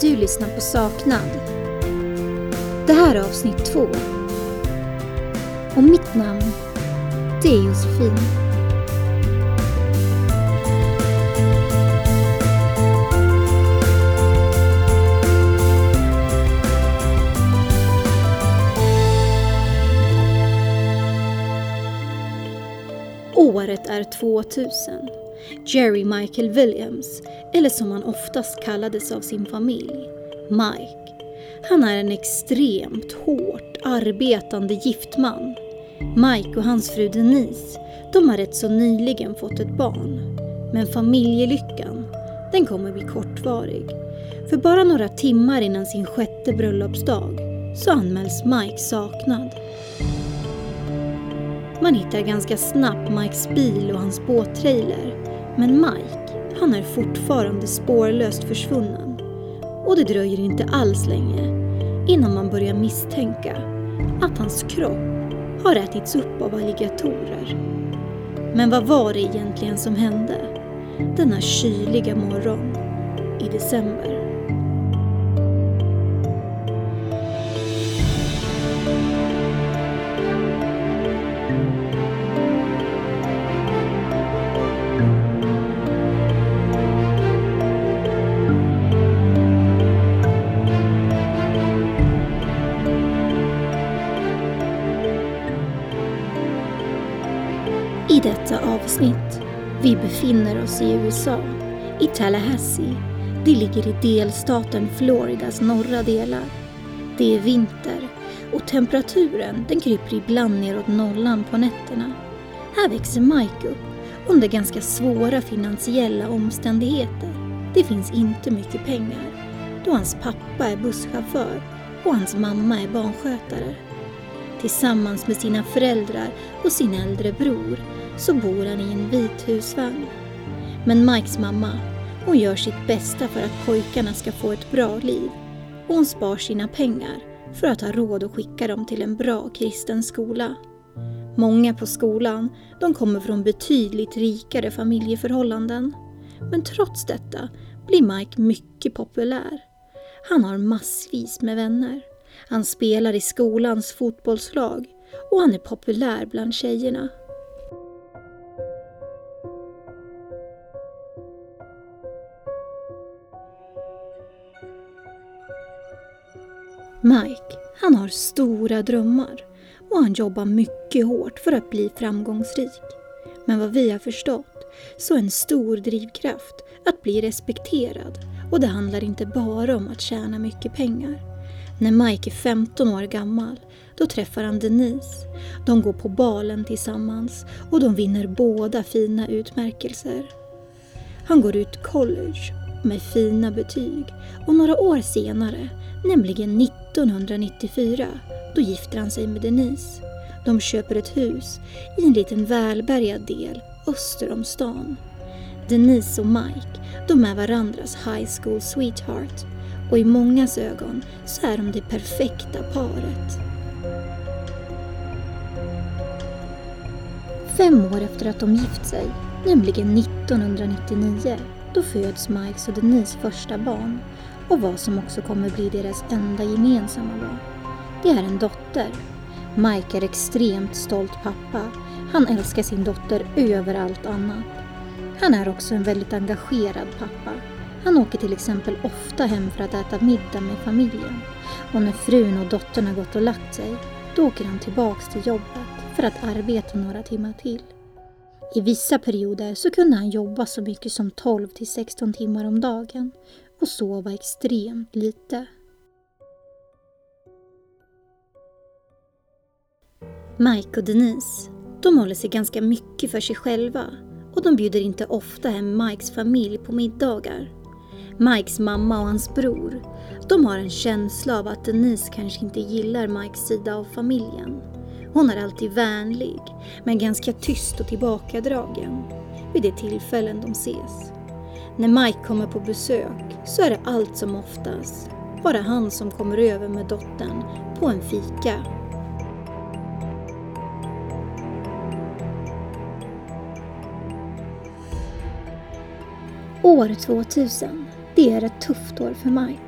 Du lyssnar på Saknad. Det här är avsnitt två. Och mitt namn, det är Josefin. Året är 2000. Jerry Michael Williams, eller som han oftast kallades av sin familj, Mike. Han är en extremt hårt arbetande gift man. Mike och hans fru Denise, de har rätt så nyligen fått ett barn. Men familjelyckan, den kommer bli kortvarig. För bara några timmar innan sin sjätte bröllopsdag så anmäls Mike saknad. Man hittar ganska snabbt Mikes bil och hans båttrailer. Men Mike, han är fortfarande spårlöst försvunnen. Och det dröjer inte alls länge innan man börjar misstänka att hans kropp har ätits upp av alligatorer. Men vad var det egentligen som hände denna kyliga morgon i december? I detta avsnitt, vi befinner oss i USA, i Tallahassee. Det ligger i delstaten Floridas norra delar. Det är vinter och temperaturen den kryper ibland neråt nollan på nätterna. Här växer Mike upp under ganska svåra finansiella omständigheter. Det finns inte mycket pengar då hans pappa är busschaufför och hans mamma är barnskötare. Tillsammans med sina föräldrar och sin äldre bror så bor han i en vit husvagn. Men Mikes mamma, hon gör sitt bästa för att pojkarna ska få ett bra liv. Och hon spar sina pengar för att ha råd att skicka dem till en bra kristen skola. Många på skolan, de kommer från betydligt rikare familjeförhållanden. Men trots detta blir Mike mycket populär. Han har massvis med vänner. Han spelar i skolans fotbollslag och han är populär bland tjejerna. Mike, han har stora drömmar och han jobbar mycket hårt för att bli framgångsrik. Men vad vi har förstått så är en stor drivkraft att bli respekterad och det handlar inte bara om att tjäna mycket pengar. När Mike är 15 år gammal, då träffar han Denise. De går på balen tillsammans och de vinner båda fina utmärkelser. Han går ut college med fina betyg och några år senare, nämligen 1994, då gifter han sig med Denise. De köper ett hus i en liten välbärgad del öster om stan. Denise och Mike, de är varandras high school sweetheart och i mångas ögon så är de det perfekta paret. Fem år efter att de gift sig, nämligen 1999, då föds Mikes och Denise första barn och vad som också kommer bli deras enda gemensamma barn. Det är en dotter. Mike är extremt stolt pappa. Han älskar sin dotter över allt annat. Han är också en väldigt engagerad pappa. Han åker till exempel ofta hem för att äta middag med familjen. Och när frun och dottern har gått och lagt sig, då åker han tillbaks till jobbet för att arbeta några timmar till. I vissa perioder så kunde han jobba så mycket som 12 till 16 timmar om dagen och sova extremt lite. Mike och Denise, de håller sig ganska mycket för sig själva och de bjuder inte ofta hem Mikes familj på middagar. Mikes mamma och hans bror, de har en känsla av att Denise kanske inte gillar Mikes sida av familjen. Hon är alltid vänlig, men ganska tyst och tillbakadragen vid de tillfällen de ses. När Mike kommer på besök så är det allt som oftast bara han som kommer över med dottern på en fika. År 2000, det är ett tufft år för Mike.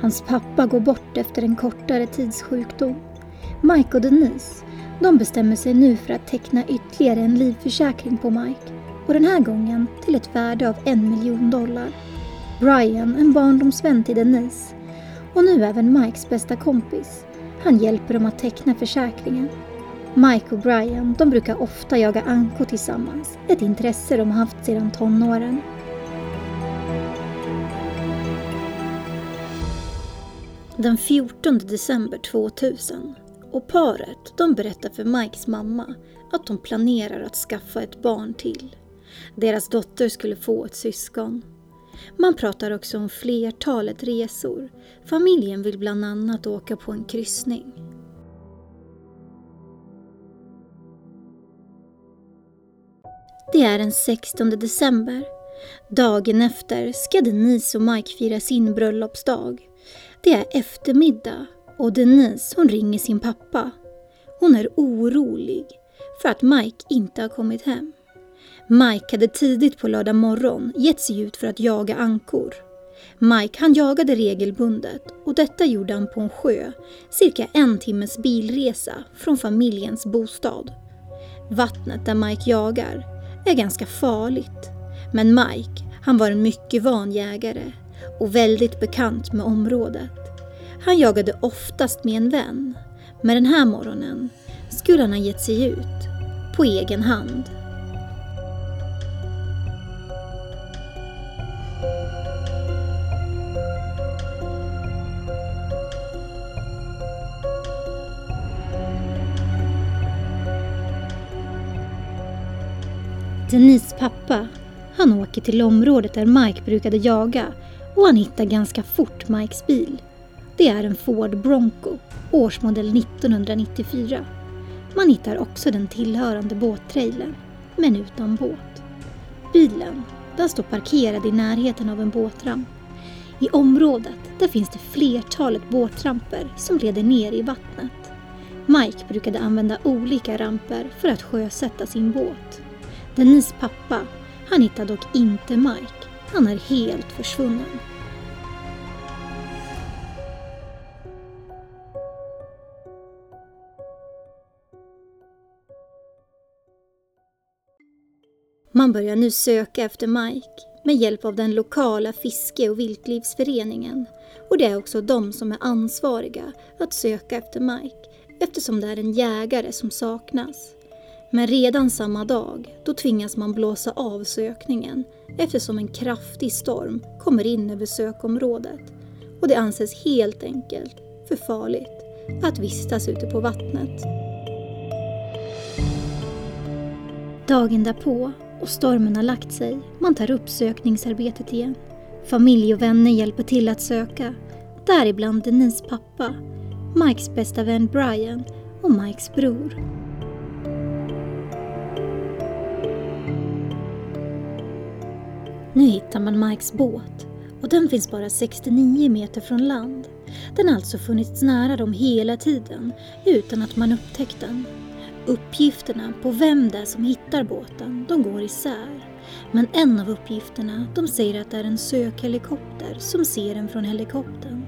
Hans pappa går bort efter en kortare tids sjukdom. Mike och Denise, de bestämmer sig nu för att teckna ytterligare en livförsäkring på Mike och den här gången till ett värde av en miljon dollar. Brian, en barndomsvän till Denise och nu även Mikes bästa kompis, han hjälper dem att teckna försäkringen. Mike och Brian, de brukar ofta jaga ankor tillsammans, ett intresse de har haft sedan tonåren. Den 14 december 2000 och paret de berättar för Mikes mamma att de planerar att skaffa ett barn till. Deras dotter skulle få ett syskon. Man pratar också om flertalet resor. Familjen vill bland annat åka på en kryssning. Det är den 16 december. Dagen efter ska Denise och Mike fira sin bröllopsdag. Det är eftermiddag och Denise hon ringer sin pappa. Hon är orolig för att Mike inte har kommit hem. Mike hade tidigt på lördag morgon gett sig ut för att jaga ankor. Mike han jagade regelbundet och detta gjorde han på en sjö, cirka en timmes bilresa från familjens bostad. Vattnet där Mike jagar är ganska farligt, men Mike han var en mycket van jägare och väldigt bekant med området. Han jagade oftast med en vän, men den här morgonen skulle han ha gett sig ut på egen hand. Denise pappa, han åker till området där Mike brukade jaga och han hittar ganska fort Mikes bil. Det är en Ford Bronco, årsmodell 1994. Man hittar också den tillhörande båttrailern, men utan båt. Bilen, den står parkerad i närheten av en båtramp. I området där finns det flertalet båtramper som leder ner i vattnet. Mike brukade använda olika ramper för att sjösätta sin båt. Denise pappa, han hittar dock inte Mike. Han är helt försvunnen. Man börjar nu söka efter Mike med hjälp av den lokala fiske och viltlivsföreningen. Och det är också de som är ansvariga att söka efter Mike eftersom det är en jägare som saknas. Men redan samma dag, då tvingas man blåsa av sökningen eftersom en kraftig storm kommer in över sökområdet och det anses helt enkelt för farligt att vistas ute på vattnet. Dagen därpå och stormen har lagt sig, man tar upp sökningsarbetet igen. Familj och vänner hjälper till att söka, däribland Denise pappa, Mikes bästa vän Brian och Mikes bror. Nu hittar man Mikes båt och den finns bara 69 meter från land. Den har alltså funnits nära dem hela tiden utan att man upptäckt den. Uppgifterna på vem det är som hittar båten, de går isär. Men en av uppgifterna, de säger att det är en sökhelikopter som ser den från helikoptern.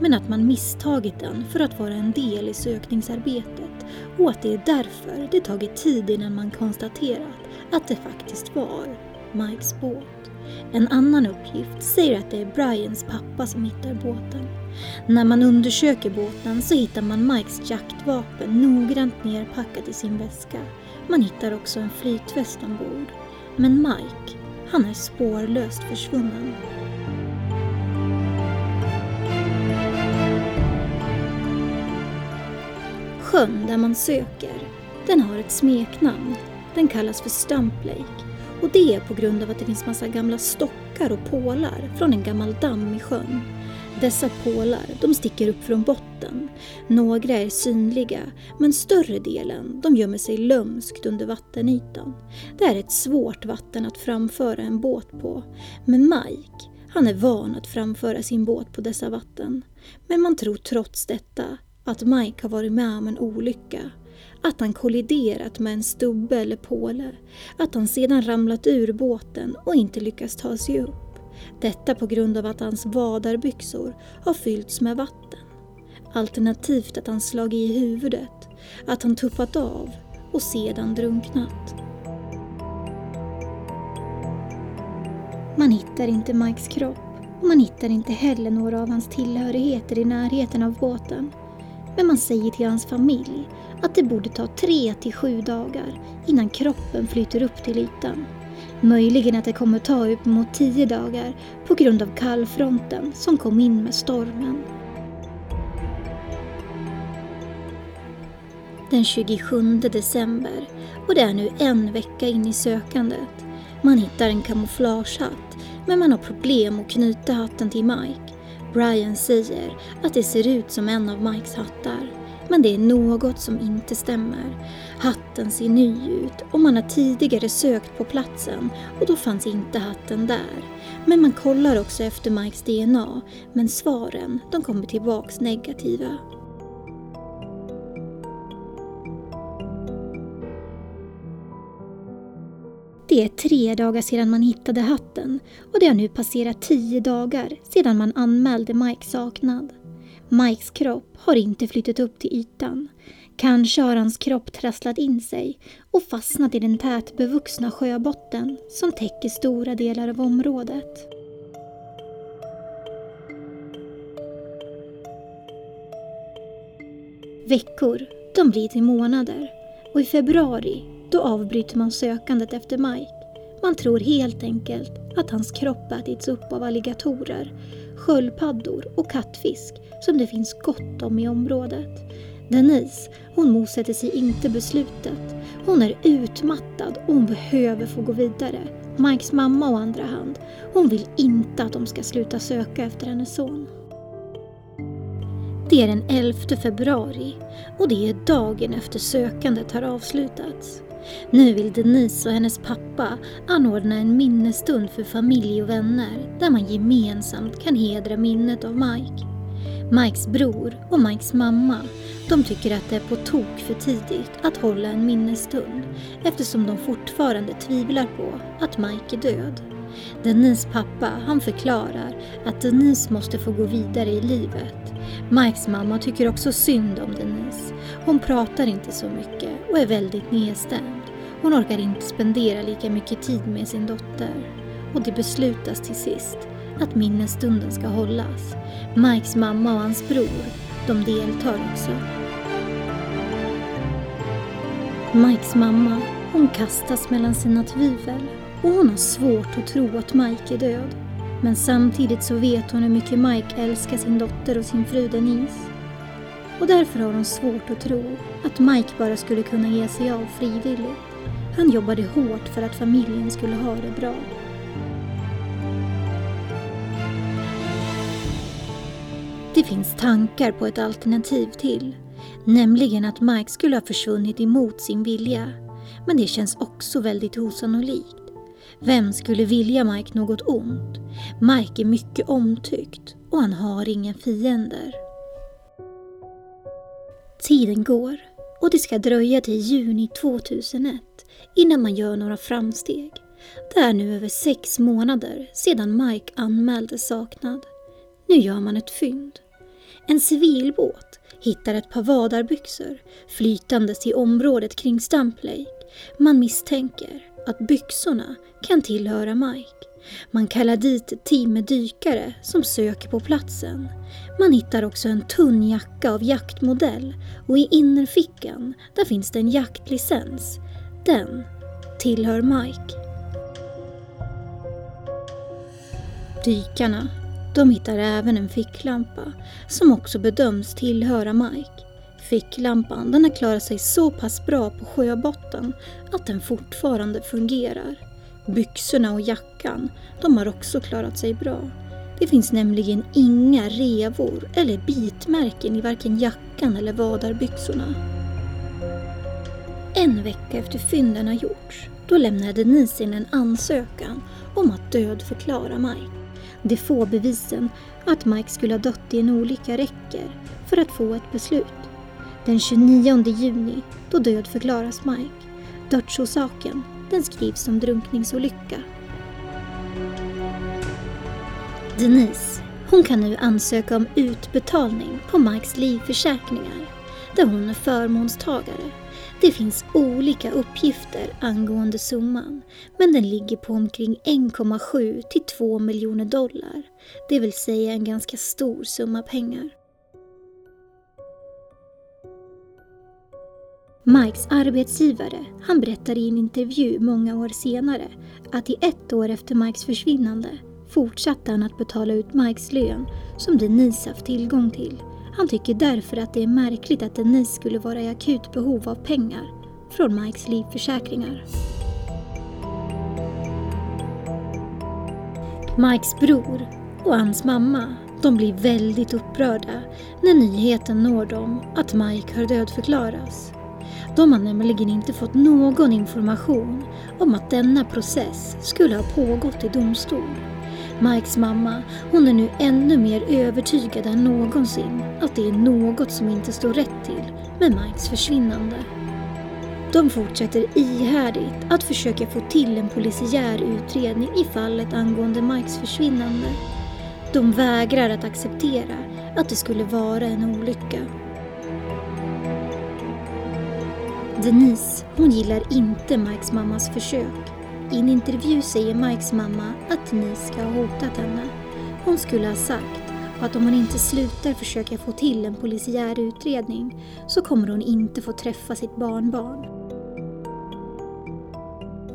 Men att man misstagit den för att vara en del i sökningsarbetet och att det är därför det tagit tid innan man konstaterat att det faktiskt var Mikes båt. En annan uppgift säger att det är Brians pappa som hittar båten. När man undersöker båten så hittar man Mikes jaktvapen noggrant nerpackat i sin väska. Man hittar också en flytväst ombord. Men Mike, han är spårlöst försvunnen. Sjön där man söker, den har ett smeknamn. Den kallas för Stump Lake och det är på grund av att det finns massa gamla stockar och pålar från en gammal damm i sjön. Dessa pålar de sticker upp från botten. Några är synliga, men större delen de gömmer sig lömskt under vattenytan. Det är ett svårt vatten att framföra en båt på. Men Mike, han är van att framföra sin båt på dessa vatten. Men man tror trots detta att Mike har varit med om en olycka att han kolliderat med en stubbe eller påle, att han sedan ramlat ur båten och inte lyckats ta sig upp. Detta på grund av att hans vadarbyxor har fyllts med vatten. Alternativt att han slagit i huvudet, att han tuppat av och sedan drunknat. Man hittar inte Mikes kropp och man hittar inte heller några av hans tillhörigheter i närheten av båten. Men man säger till hans familj att det borde ta tre till sju dagar innan kroppen flyter upp till ytan. Möjligen att det kommer ta upp mot tio dagar på grund av kallfronten som kom in med stormen. Den 27 december och det är nu en vecka in i sökandet. Man hittar en kamouflagehatt men man har problem att knyta hatten till Mike. Brian säger att det ser ut som en av Mikes hattar. Men det är något som inte stämmer. Hatten ser ny ut och man har tidigare sökt på platsen och då fanns inte hatten där. Men man kollar också efter Mikes DNA, men svaren de kommer tillbaks negativa. Det är tre dagar sedan man hittade hatten och det har nu passerat tio dagar sedan man anmälde Mike saknad. Mikes kropp har inte flyttat upp till ytan. Kanske har hans kropp trasslat in sig och fastnat i den tätbevuxna sjöbotten som täcker stora delar av området. Veckor, de blir till månader och i februari då avbryter man sökandet efter Mike. Man tror helt enkelt att hans kropp ätits upp av alligatorer, sköldpaddor och kattfisk som det finns gott om i området. Denise, hon motsätter sig inte beslutet. Hon är utmattad och hon behöver få gå vidare. Mikes mamma å andra hand, hon vill inte att de ska sluta söka efter hennes son. Det är den 11 februari och det är dagen efter sökandet har avslutats. Nu vill Denise och hennes pappa anordna en minnesstund för familj och vänner där man gemensamt kan hedra minnet av Mike. Mikes bror och Mikes mamma de tycker att det är på tok för tidigt att hålla en minnesstund eftersom de fortfarande tvivlar på att Mike är död. Denise pappa han förklarar att Denise måste få gå vidare i livet. Mikes mamma tycker också synd om Denise. Hon pratar inte så mycket och är väldigt nedstämd. Hon orkar inte spendera lika mycket tid med sin dotter. Och det beslutas till sist att minnesstunden ska hållas. Mikes mamma och hans bror, de deltar också. Mikes mamma, hon kastas mellan sina tvivel och hon har svårt att tro att Mike är död. Men samtidigt så vet hon hur mycket Mike älskar sin dotter och sin fru Denise. Och därför har hon svårt att tro att Mike bara skulle kunna ge sig av frivilligt. Han jobbade hårt för att familjen skulle ha det bra. Finns tankar på ett alternativ till, nämligen att Mike skulle ha försvunnit emot sin vilja. Men det känns också väldigt osannolikt. Vem skulle vilja Mike något ont? Mike är mycket omtyckt och han har inga fiender. Tiden går och det ska dröja till juni 2001 innan man gör några framsteg. Det är nu över sex månader sedan Mike anmälde saknad. Nu gör man ett fynd. En civilbåt hittar ett par vadarbyxor flytandes i området kring Stump Lake. Man misstänker att byxorna kan tillhöra Mike. Man kallar dit ett team med dykare som söker på platsen. Man hittar också en tunn jacka av jaktmodell och i innerfickan där finns det en jaktlicens. Den tillhör Mike. Dykarna de hittar även en ficklampa som också bedöms tillhöra Mike. Ficklampan den har klarat sig så pass bra på sjöbotten att den fortfarande fungerar. Byxorna och jackan de har också klarat sig bra. Det finns nämligen inga revor eller bitmärken i varken jackan eller vadarbyxorna. En vecka efter fynden har gjorts, då lämnar Denise in en ansökan om att dödförklara Mike. De få bevisen att Mike skulle ha dött i en olycka räcker för att få ett beslut. Den 29 juni, då dödförklaras Mike. Dödsorsaken, den skrivs som drunkningsolycka. Denise, hon kan nu ansöka om utbetalning på Mikes livförsäkringar där hon är förmånstagare. Det finns olika uppgifter angående summan men den ligger på omkring 1,7 till 2 miljoner dollar. Det vill säga en ganska stor summa pengar. Mikes arbetsgivare han berättar i en intervju många år senare att i ett år efter Mikes försvinnande fortsatte han att betala ut Mikes lön som Denise haft tillgång till. Han tycker därför att det är märkligt att Denise skulle vara i akut behov av pengar från Mikes livförsäkringar. Mikes bror och hans mamma de blir väldigt upprörda när nyheten når dem att Mike har dödförklarats. De har nämligen inte fått någon information om att denna process skulle ha pågått i domstol. Mikes mamma, hon är nu ännu mer övertygad än någonsin att det är något som inte står rätt till med Mikes försvinnande. De fortsätter ihärdigt att försöka få till en polisiär utredning i fallet angående Mikes försvinnande. De vägrar att acceptera att det skulle vara en olycka. Denise, hon gillar inte Mikes mammas försök. I en intervju säger Mikes mamma att Denise ska ha hotat henne. Hon skulle ha sagt att om hon inte slutar försöka få till en polisiär utredning så kommer hon inte få träffa sitt barnbarn.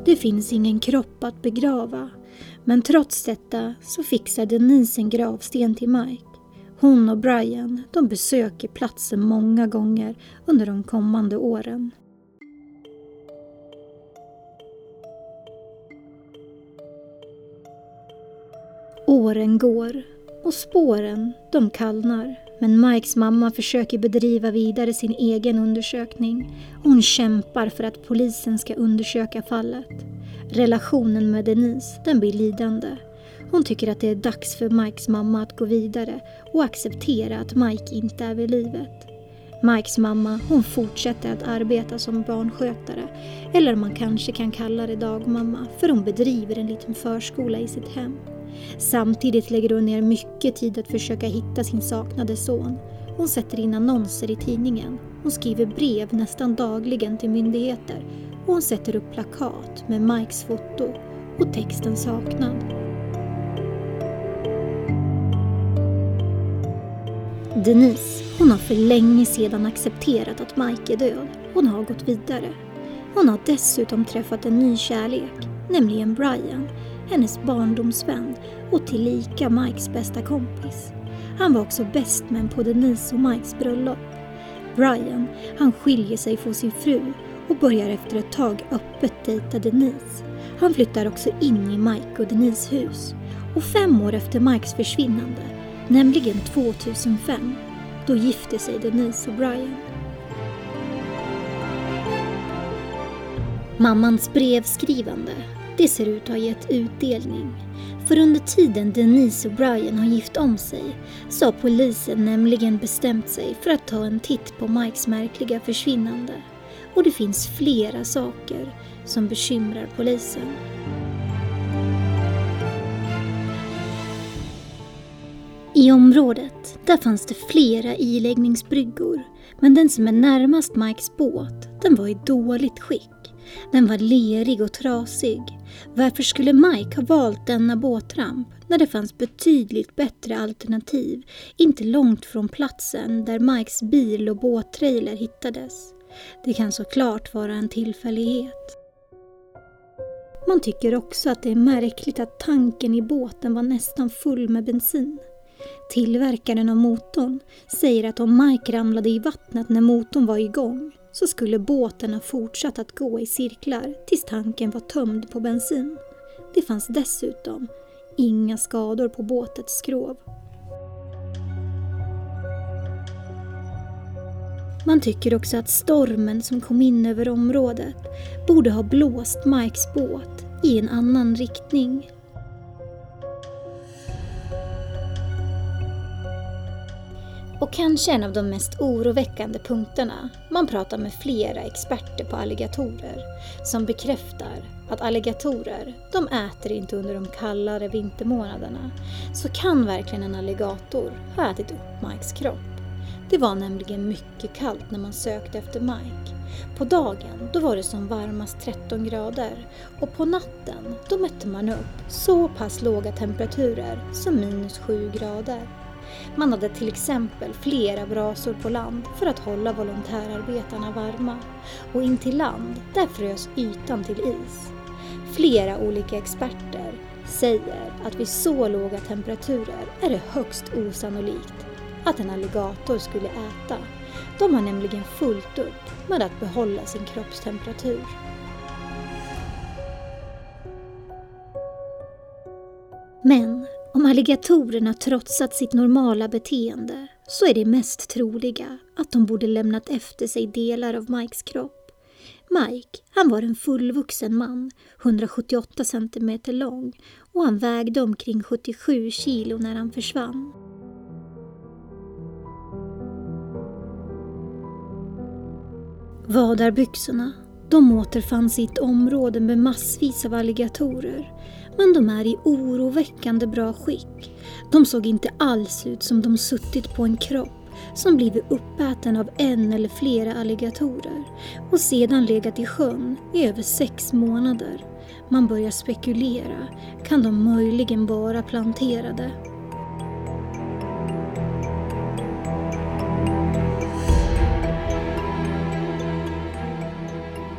Det finns ingen kropp att begrava men trots detta så fixar Denise en gravsten till Mike. Hon och Brian de besöker platsen många gånger under de kommande åren. Åren går och spåren de kallnar. Men Mikes mamma försöker bedriva vidare sin egen undersökning. Hon kämpar för att polisen ska undersöka fallet. Relationen med Denise den blir lidande. Hon tycker att det är dags för Mikes mamma att gå vidare och acceptera att Mike inte är vid livet. Mikes mamma hon fortsätter att arbeta som barnskötare eller man kanske kan kalla det dagmamma för hon bedriver en liten förskola i sitt hem. Samtidigt lägger hon ner mycket tid att försöka hitta sin saknade son. Hon sätter in annonser i tidningen. Hon skriver brev nästan dagligen till myndigheter och hon sätter upp plakat med Mikes foto och texten saknad. Denise, hon har för länge sedan accepterat att Mike är död. Hon har gått vidare. Hon har dessutom träffat en ny kärlek, nämligen Brian, hennes barndomsvän och tillika Mikes bästa kompis. Han var också bestman på Denise och Mikes bröllop. Brian, han skiljer sig från sin fru och börjar efter ett tag öppet dejta Denise. Han flyttar också in i Mike och Denises hus. Och fem år efter Mikes försvinnande, nämligen 2005, då gifter sig Denise och Brian. Mammans brevskrivande det ser ut att ha gett utdelning. För under tiden Denise och Brian har gift om sig så har polisen nämligen bestämt sig för att ta en titt på Mikes märkliga försvinnande. Och det finns flera saker som bekymrar polisen. I området där fanns det flera iläggningsbryggor men den som är närmast Mikes båt den var i dåligt skick. Den var lerig och trasig. Varför skulle Mike ha valt denna båtramp när det fanns betydligt bättre alternativ inte långt från platsen där Mikes bil och båttrailer hittades? Det kan såklart vara en tillfällighet. Man tycker också att det är märkligt att tanken i båten var nästan full med bensin. Tillverkaren av motorn säger att om Mike ramlade i vattnet när motorn var igång så skulle båten ha fortsatt att gå i cirklar tills tanken var tömd på bensin. Det fanns dessutom inga skador på båtets skrov. Man tycker också att stormen som kom in över området borde ha blåst Mikes båt i en annan riktning Och kanske en av de mest oroväckande punkterna. Man pratar med flera experter på alligatorer som bekräftar att alligatorer, de äter inte under de kallare vintermånaderna. Så kan verkligen en alligator ha ätit upp Mikes kropp? Det var nämligen mycket kallt när man sökte efter Mike. På dagen då var det som varmast 13 grader och på natten då mätte man upp så pass låga temperaturer som minus 7 grader. Man hade till exempel flera brasor på land för att hålla volontärarbetarna varma och in till land, där frös ytan till is. Flera olika experter säger att vid så låga temperaturer är det högst osannolikt att en alligator skulle äta. De har nämligen fullt upp med att behålla sin kroppstemperatur. Men alligatorerna trotsat sitt normala beteende så är det mest troliga att de borde lämnat efter sig delar av Mikes kropp. Mike, han var en fullvuxen man, 178 cm lång och han vägde omkring 77 kilo när han försvann. Vadarbyxorna, de återfanns i ett område med massvis av alligatorer men de är i oroväckande bra skick. De såg inte alls ut som de suttit på en kropp som blivit uppäten av en eller flera alligatorer och sedan legat i sjön i över sex månader. Man börjar spekulera, kan de möjligen vara planterade?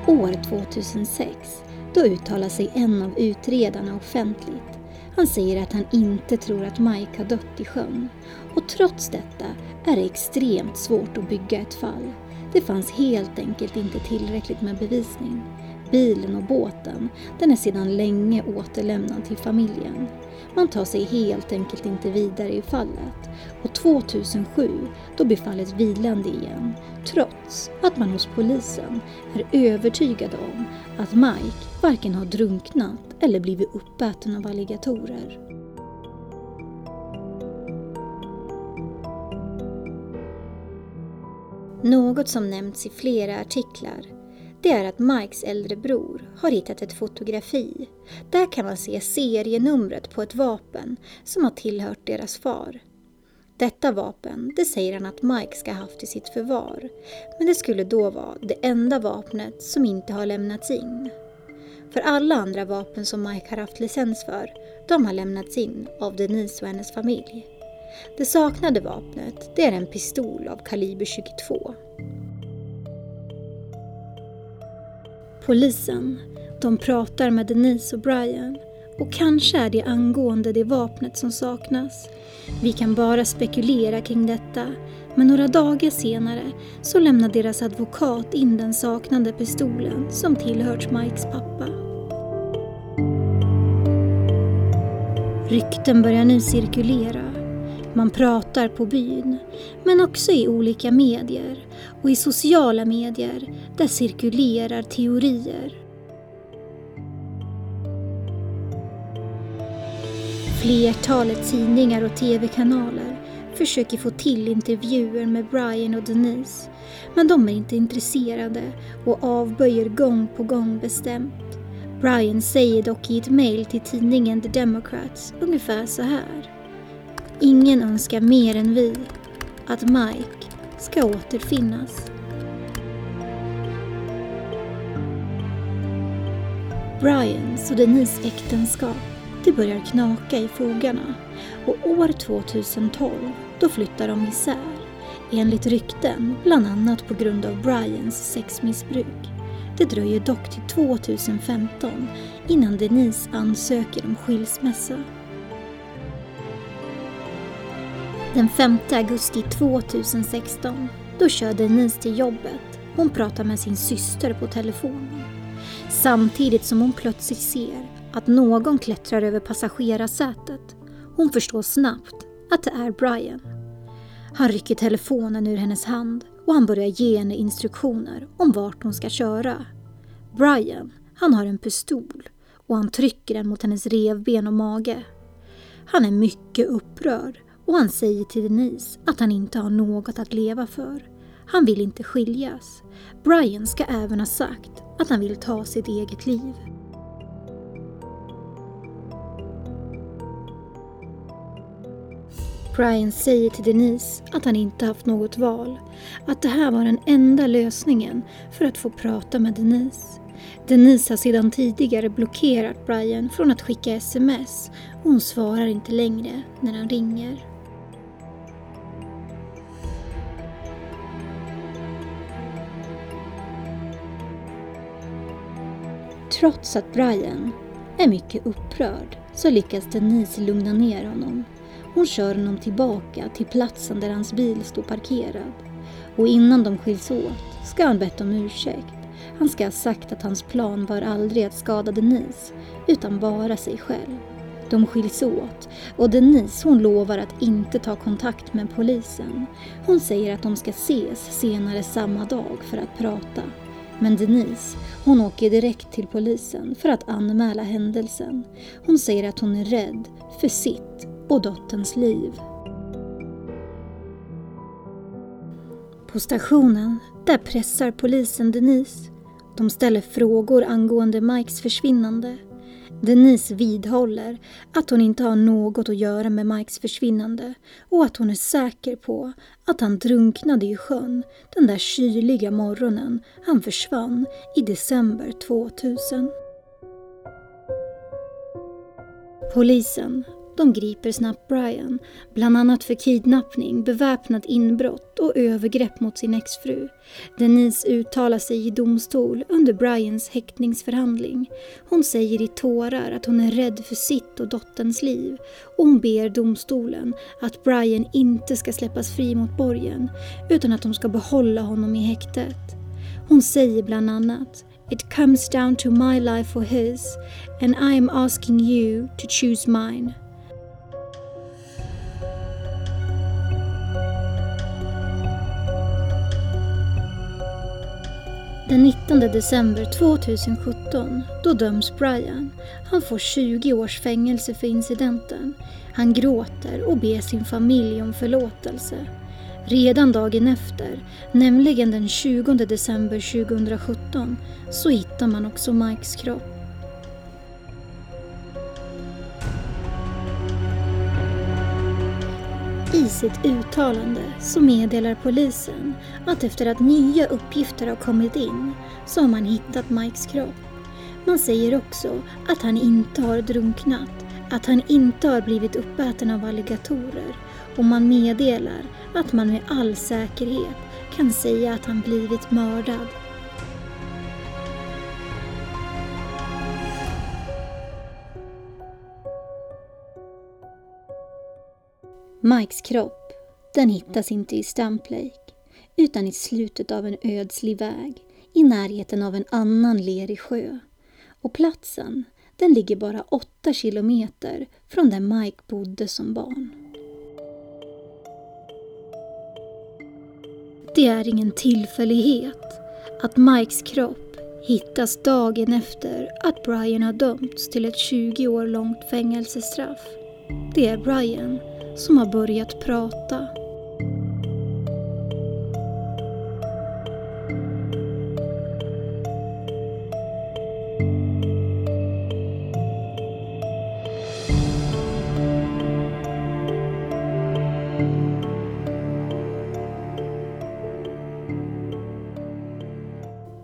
År 2006 då uttalar sig en av utredarna offentligt. Han säger att han inte tror att Mike har dött i sjön. Och trots detta är det extremt svårt att bygga ett fall. Det fanns helt enkelt inte tillräckligt med bevisning. Bilen och båten, den är sedan länge återlämnad till familjen. Man tar sig helt enkelt inte vidare i fallet och 2007 då blir fallet vilande igen trots att man hos polisen är övertygad om att Mike varken har drunknat eller blivit uppäten av alligatorer. Något som nämnts i flera artiklar det är att Mikes äldre bror har hittat ett fotografi. Där kan man se serienumret på ett vapen som har tillhört deras far. Detta vapen, det säger han att Mike ska ha haft i sitt förvar. Men det skulle då vara det enda vapnet som inte har lämnats in. För alla andra vapen som Mike har haft licens för, de har lämnats in av Denise och hennes familj. Det saknade vapnet, det är en pistol av kaliber 22. Polisen, de pratar med Denise och Brian och kanske är det angående det vapnet som saknas. Vi kan bara spekulera kring detta, men några dagar senare så lämnar deras advokat in den saknade pistolen som tillhört Mikes pappa. Rykten börjar nu cirkulera. Man pratar på byn, men också i olika medier och i sociala medier där cirkulerar teorier. Flertalet tidningar och tv-kanaler försöker få till intervjuer med Brian och Denise men de är inte intresserade och avböjer gång på gång bestämt. Brian säger dock i ett mail till tidningen The Democrats ungefär så här. Ingen önskar mer än vi att Mike ska återfinnas. Brians och Denise äktenskap det börjar knaka i fogarna och år 2012 då flyttar de isär. Enligt rykten, bland annat på grund av Brians sexmissbruk. Det dröjer dock till 2015 innan Denise ansöker om skilsmässa. Den 5 augusti 2016 då kör Denise till jobbet. Hon pratar med sin syster på telefonen. Samtidigt som hon plötsligt ser att någon klättrar över passagerarsätet. Hon förstår snabbt att det är Brian. Han rycker telefonen ur hennes hand och han börjar ge henne instruktioner om vart hon ska köra. Brian, han har en pistol och han trycker den mot hennes revben och mage. Han är mycket upprörd och han säger till Denise att han inte har något att leva för. Han vill inte skiljas. Brian ska även ha sagt att han vill ta sitt eget liv. Brian säger till Denise att han inte haft något val, att det här var den enda lösningen för att få prata med Denise. Denise har sedan tidigare blockerat Brian från att skicka sms och hon svarar inte längre när han ringer. Trots att Brian är mycket upprörd så lyckas Denise lugna ner honom. Hon kör honom tillbaka till platsen där hans bil står parkerad. Och innan de skiljs åt ska han bett om ursäkt. Han ska ha sagt att hans plan var aldrig att skada Denise, utan bara sig själv. De skiljs åt och Denise hon lovar att inte ta kontakt med polisen. Hon säger att de ska ses senare samma dag för att prata. Men Denise, hon åker direkt till polisen för att anmäla händelsen. Hon säger att hon är rädd för sitt och dotterns liv. På stationen, där pressar polisen Denise. De ställer frågor angående Mikes försvinnande. Denise vidhåller att hon inte har något att göra med Mikes försvinnande och att hon är säker på att han drunknade i sjön den där kyliga morgonen han försvann i december 2000. Polisen de griper snabbt Brian, bland annat för kidnappning, beväpnat inbrott och övergrepp mot sin exfru. Denise uttalar sig i domstol under Brians häktningsförhandling. Hon säger i tårar att hon är rädd för sitt och dotterns liv och hon ber domstolen att Brian inte ska släppas fri mot borgen utan att de ska behålla honom i häktet. Hon säger bland annat It comes down to my life or his and I am asking you to choose mine. Den 19 december 2017, då döms Brian. Han får 20 års fängelse för incidenten. Han gråter och ber sin familj om förlåtelse. Redan dagen efter, nämligen den 20 december 2017, så hittar man också Mikes kropp. I sitt uttalande så meddelar polisen att efter att nya uppgifter har kommit in så har man hittat Mikes kropp. Man säger också att han inte har drunknat, att han inte har blivit uppäten av alligatorer och man meddelar att man med all säkerhet kan säga att han blivit mördad Mikes kropp, den hittas inte i Stamp Lake, utan i slutet av en ödslig väg i närheten av en annan lerig sjö. Och platsen, den ligger bara åtta kilometer från där Mike bodde som barn. Det är ingen tillfällighet att Mikes kropp hittas dagen efter att Brian har dömts till ett 20 år långt fängelsestraff. Det är Brian som har börjat prata.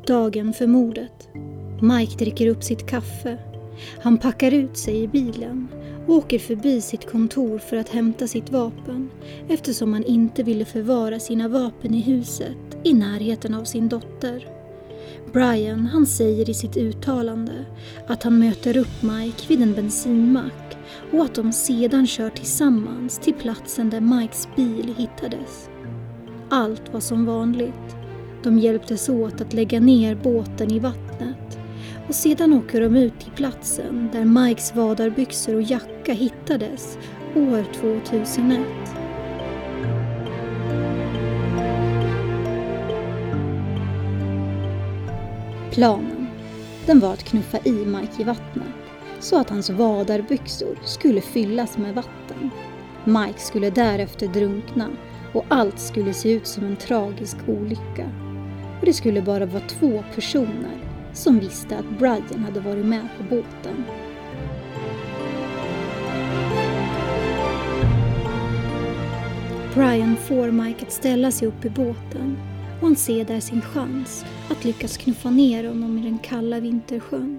Dagen för mordet. Mike dricker upp sitt kaffe. Han packar ut sig i bilen åker förbi sitt kontor för att hämta sitt vapen eftersom han inte ville förvara sina vapen i huset i närheten av sin dotter. Brian han säger i sitt uttalande att han möter upp Mike vid en bensinmack och att de sedan kör tillsammans till platsen där Mikes bil hittades. Allt var som vanligt. De hjälptes åt att lägga ner båten i vattnet och sedan åker de ut till platsen där Mikes vadarbyxor och jacka hittades år 2001. Planen, den var att knuffa i Mike i vattnet så att hans vadarbyxor skulle fyllas med vatten. Mike skulle därefter drunkna och allt skulle se ut som en tragisk olycka. Och det skulle bara vara två personer som visste att Brian hade varit med på båten. Brian får Mike att ställa sig upp i båten och han ser där sin chans att lyckas knuffa ner honom i den kalla vintersjön.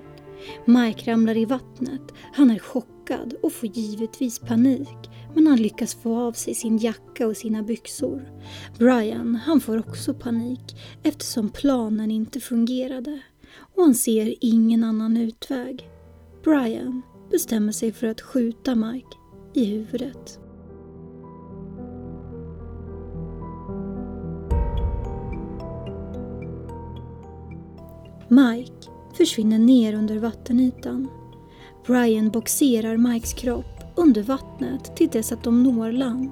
Mike ramlar i vattnet, han är chockad och får givetvis panik men han lyckas få av sig sin jacka och sina byxor. Brian, han får också panik eftersom planen inte fungerade och han ser ingen annan utväg. Brian bestämmer sig för att skjuta Mike i huvudet. Mike försvinner ner under vattenytan. Brian boxerar Mikes kropp under vattnet till dess att de når land.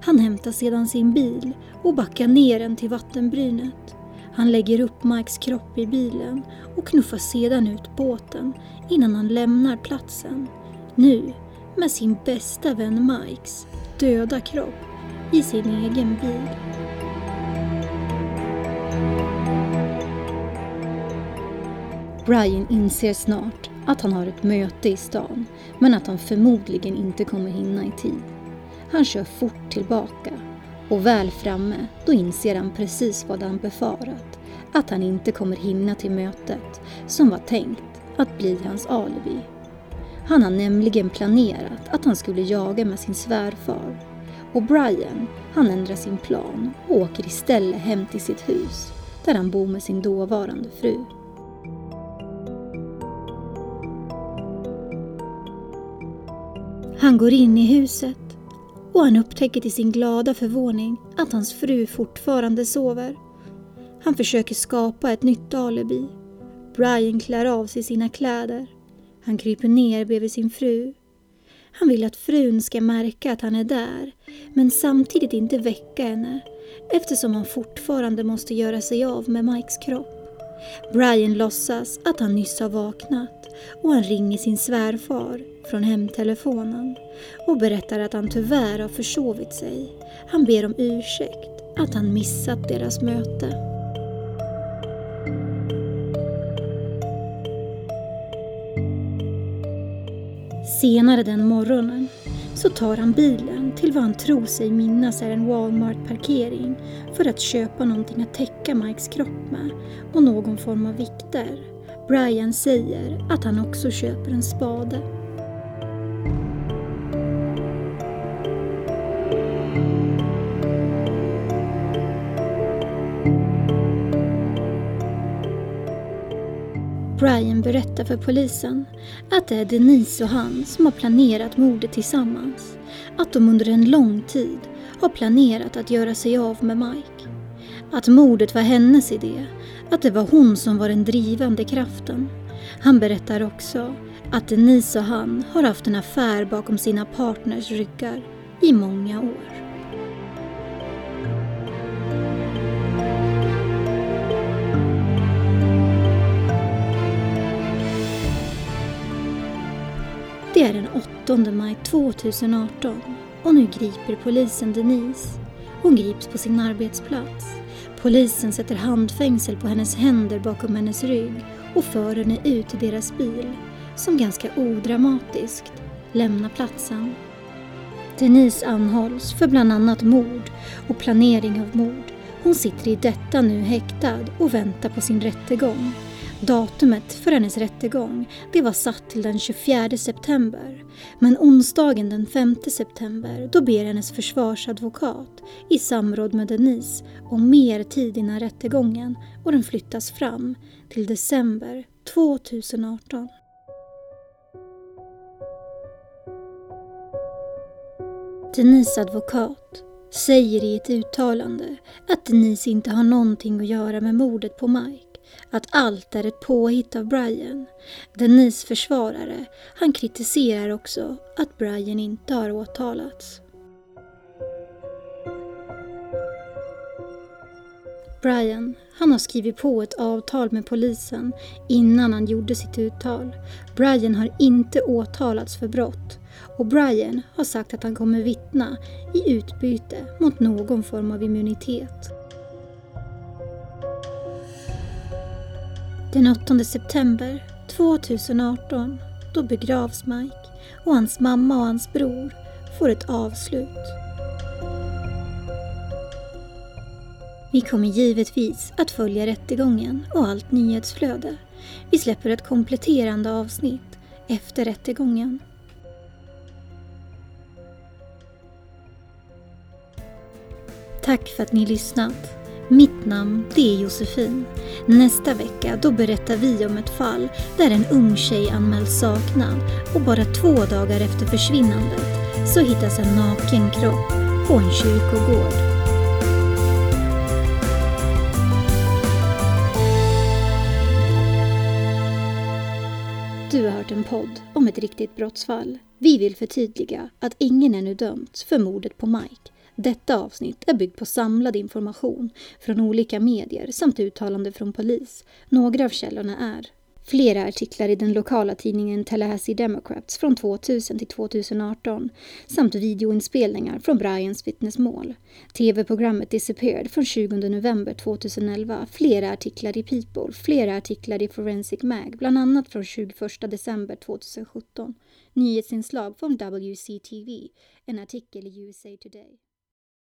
Han hämtar sedan sin bil och backar ner den till vattenbrynet. Han lägger upp Mikes kropp i bilen och knuffar sedan ut båten innan han lämnar platsen. Nu med sin bästa vän Mikes döda kropp i sin egen bil. Brian inser snart att han har ett möte i stan men att han förmodligen inte kommer hinna i tid. Han kör fort tillbaka och väl framme då inser han precis vad han befarat. Att han inte kommer hinna till mötet som var tänkt att bli hans alibi. Han har nämligen planerat att han skulle jaga med sin svärfar. Och Brian, han ändrar sin plan och åker istället hem till sitt hus där han bor med sin dåvarande fru. Han går in i huset och han upptäcker till sin glada förvåning att hans fru fortfarande sover. Han försöker skapa ett nytt alibi. Brian klär av sig sina kläder. Han kryper ner bredvid sin fru. Han vill att frun ska märka att han är där men samtidigt inte väcka henne eftersom han fortfarande måste göra sig av med Mikes kropp. Brian låtsas att han nyss har vaknat och han ringer sin svärfar från hemtelefonen och berättar att han tyvärr har försovit sig. Han ber om ursäkt att han missat deras möte. Senare den morgonen så tar han bilen till vad han tror sig minnas är en Walmart-parkering för att köpa någonting att täcka Mikes kropp med och någon form av vikter. Brian säger att han också köper en spade. Brian berättar för polisen att det är Denise och han som har planerat mordet tillsammans. Att de under en lång tid har planerat att göra sig av med Mike. Att mordet var hennes idé, att det var hon som var den drivande kraften. Han berättar också att Denise och han har haft en affär bakom sina partners ryggar i många år. Det är den 8 maj 2018 och nu griper polisen Denise. Hon grips på sin arbetsplats. Polisen sätter handfängsel på hennes händer bakom hennes rygg och för henne ut till deras bil, som ganska odramatiskt lämnar platsen. Denise anhålls för bland annat mord och planering av mord. Hon sitter i detta nu häktad och väntar på sin rättegång. Datumet för hennes rättegång det var satt till den 24 september. Men onsdagen den 5 september då ber hennes försvarsadvokat i samråd med Denise om mer tid innan rättegången och den flyttas fram till december 2018. Denise advokat säger i ett uttalande att Denise inte har någonting att göra med mordet på Mike att allt är ett påhitt av Brian. Denise försvarare, han kritiserar också att Brian inte har åtalats. Brian, han har skrivit på ett avtal med polisen innan han gjorde sitt uttal. Brian har inte åtalats för brott och Brian har sagt att han kommer vittna i utbyte mot någon form av immunitet. Den 8 september 2018 då begravs Mike och hans mamma och hans bror får ett avslut. Vi kommer givetvis att följa rättegången och allt nyhetsflöde. Vi släpper ett kompletterande avsnitt efter rättegången. Tack för att ni lyssnat. Mitt namn det är Josefin. Nästa vecka då berättar vi om ett fall där en ung tjej anmäls saknad och bara två dagar efter försvinnandet så hittas en naken kropp på en kyrkogård. Du har hört en podd om ett riktigt brottsfall. Vi vill förtydliga att ingen ännu dömts för mordet på Mike. Detta avsnitt är byggt på samlad information från olika medier samt uttalande från polis. Några av källorna är Flera artiklar i den lokala tidningen Tallahassee Democrats från 2000 till 2018 samt videoinspelningar från Brians vittnesmål. TV-programmet Disappeared från 20 november 2011, flera artiklar i People, flera artiklar i Forensic Mag, bland annat från 21 december 2017. Nyhetsinslag från WCTV, en artikel i USA Today.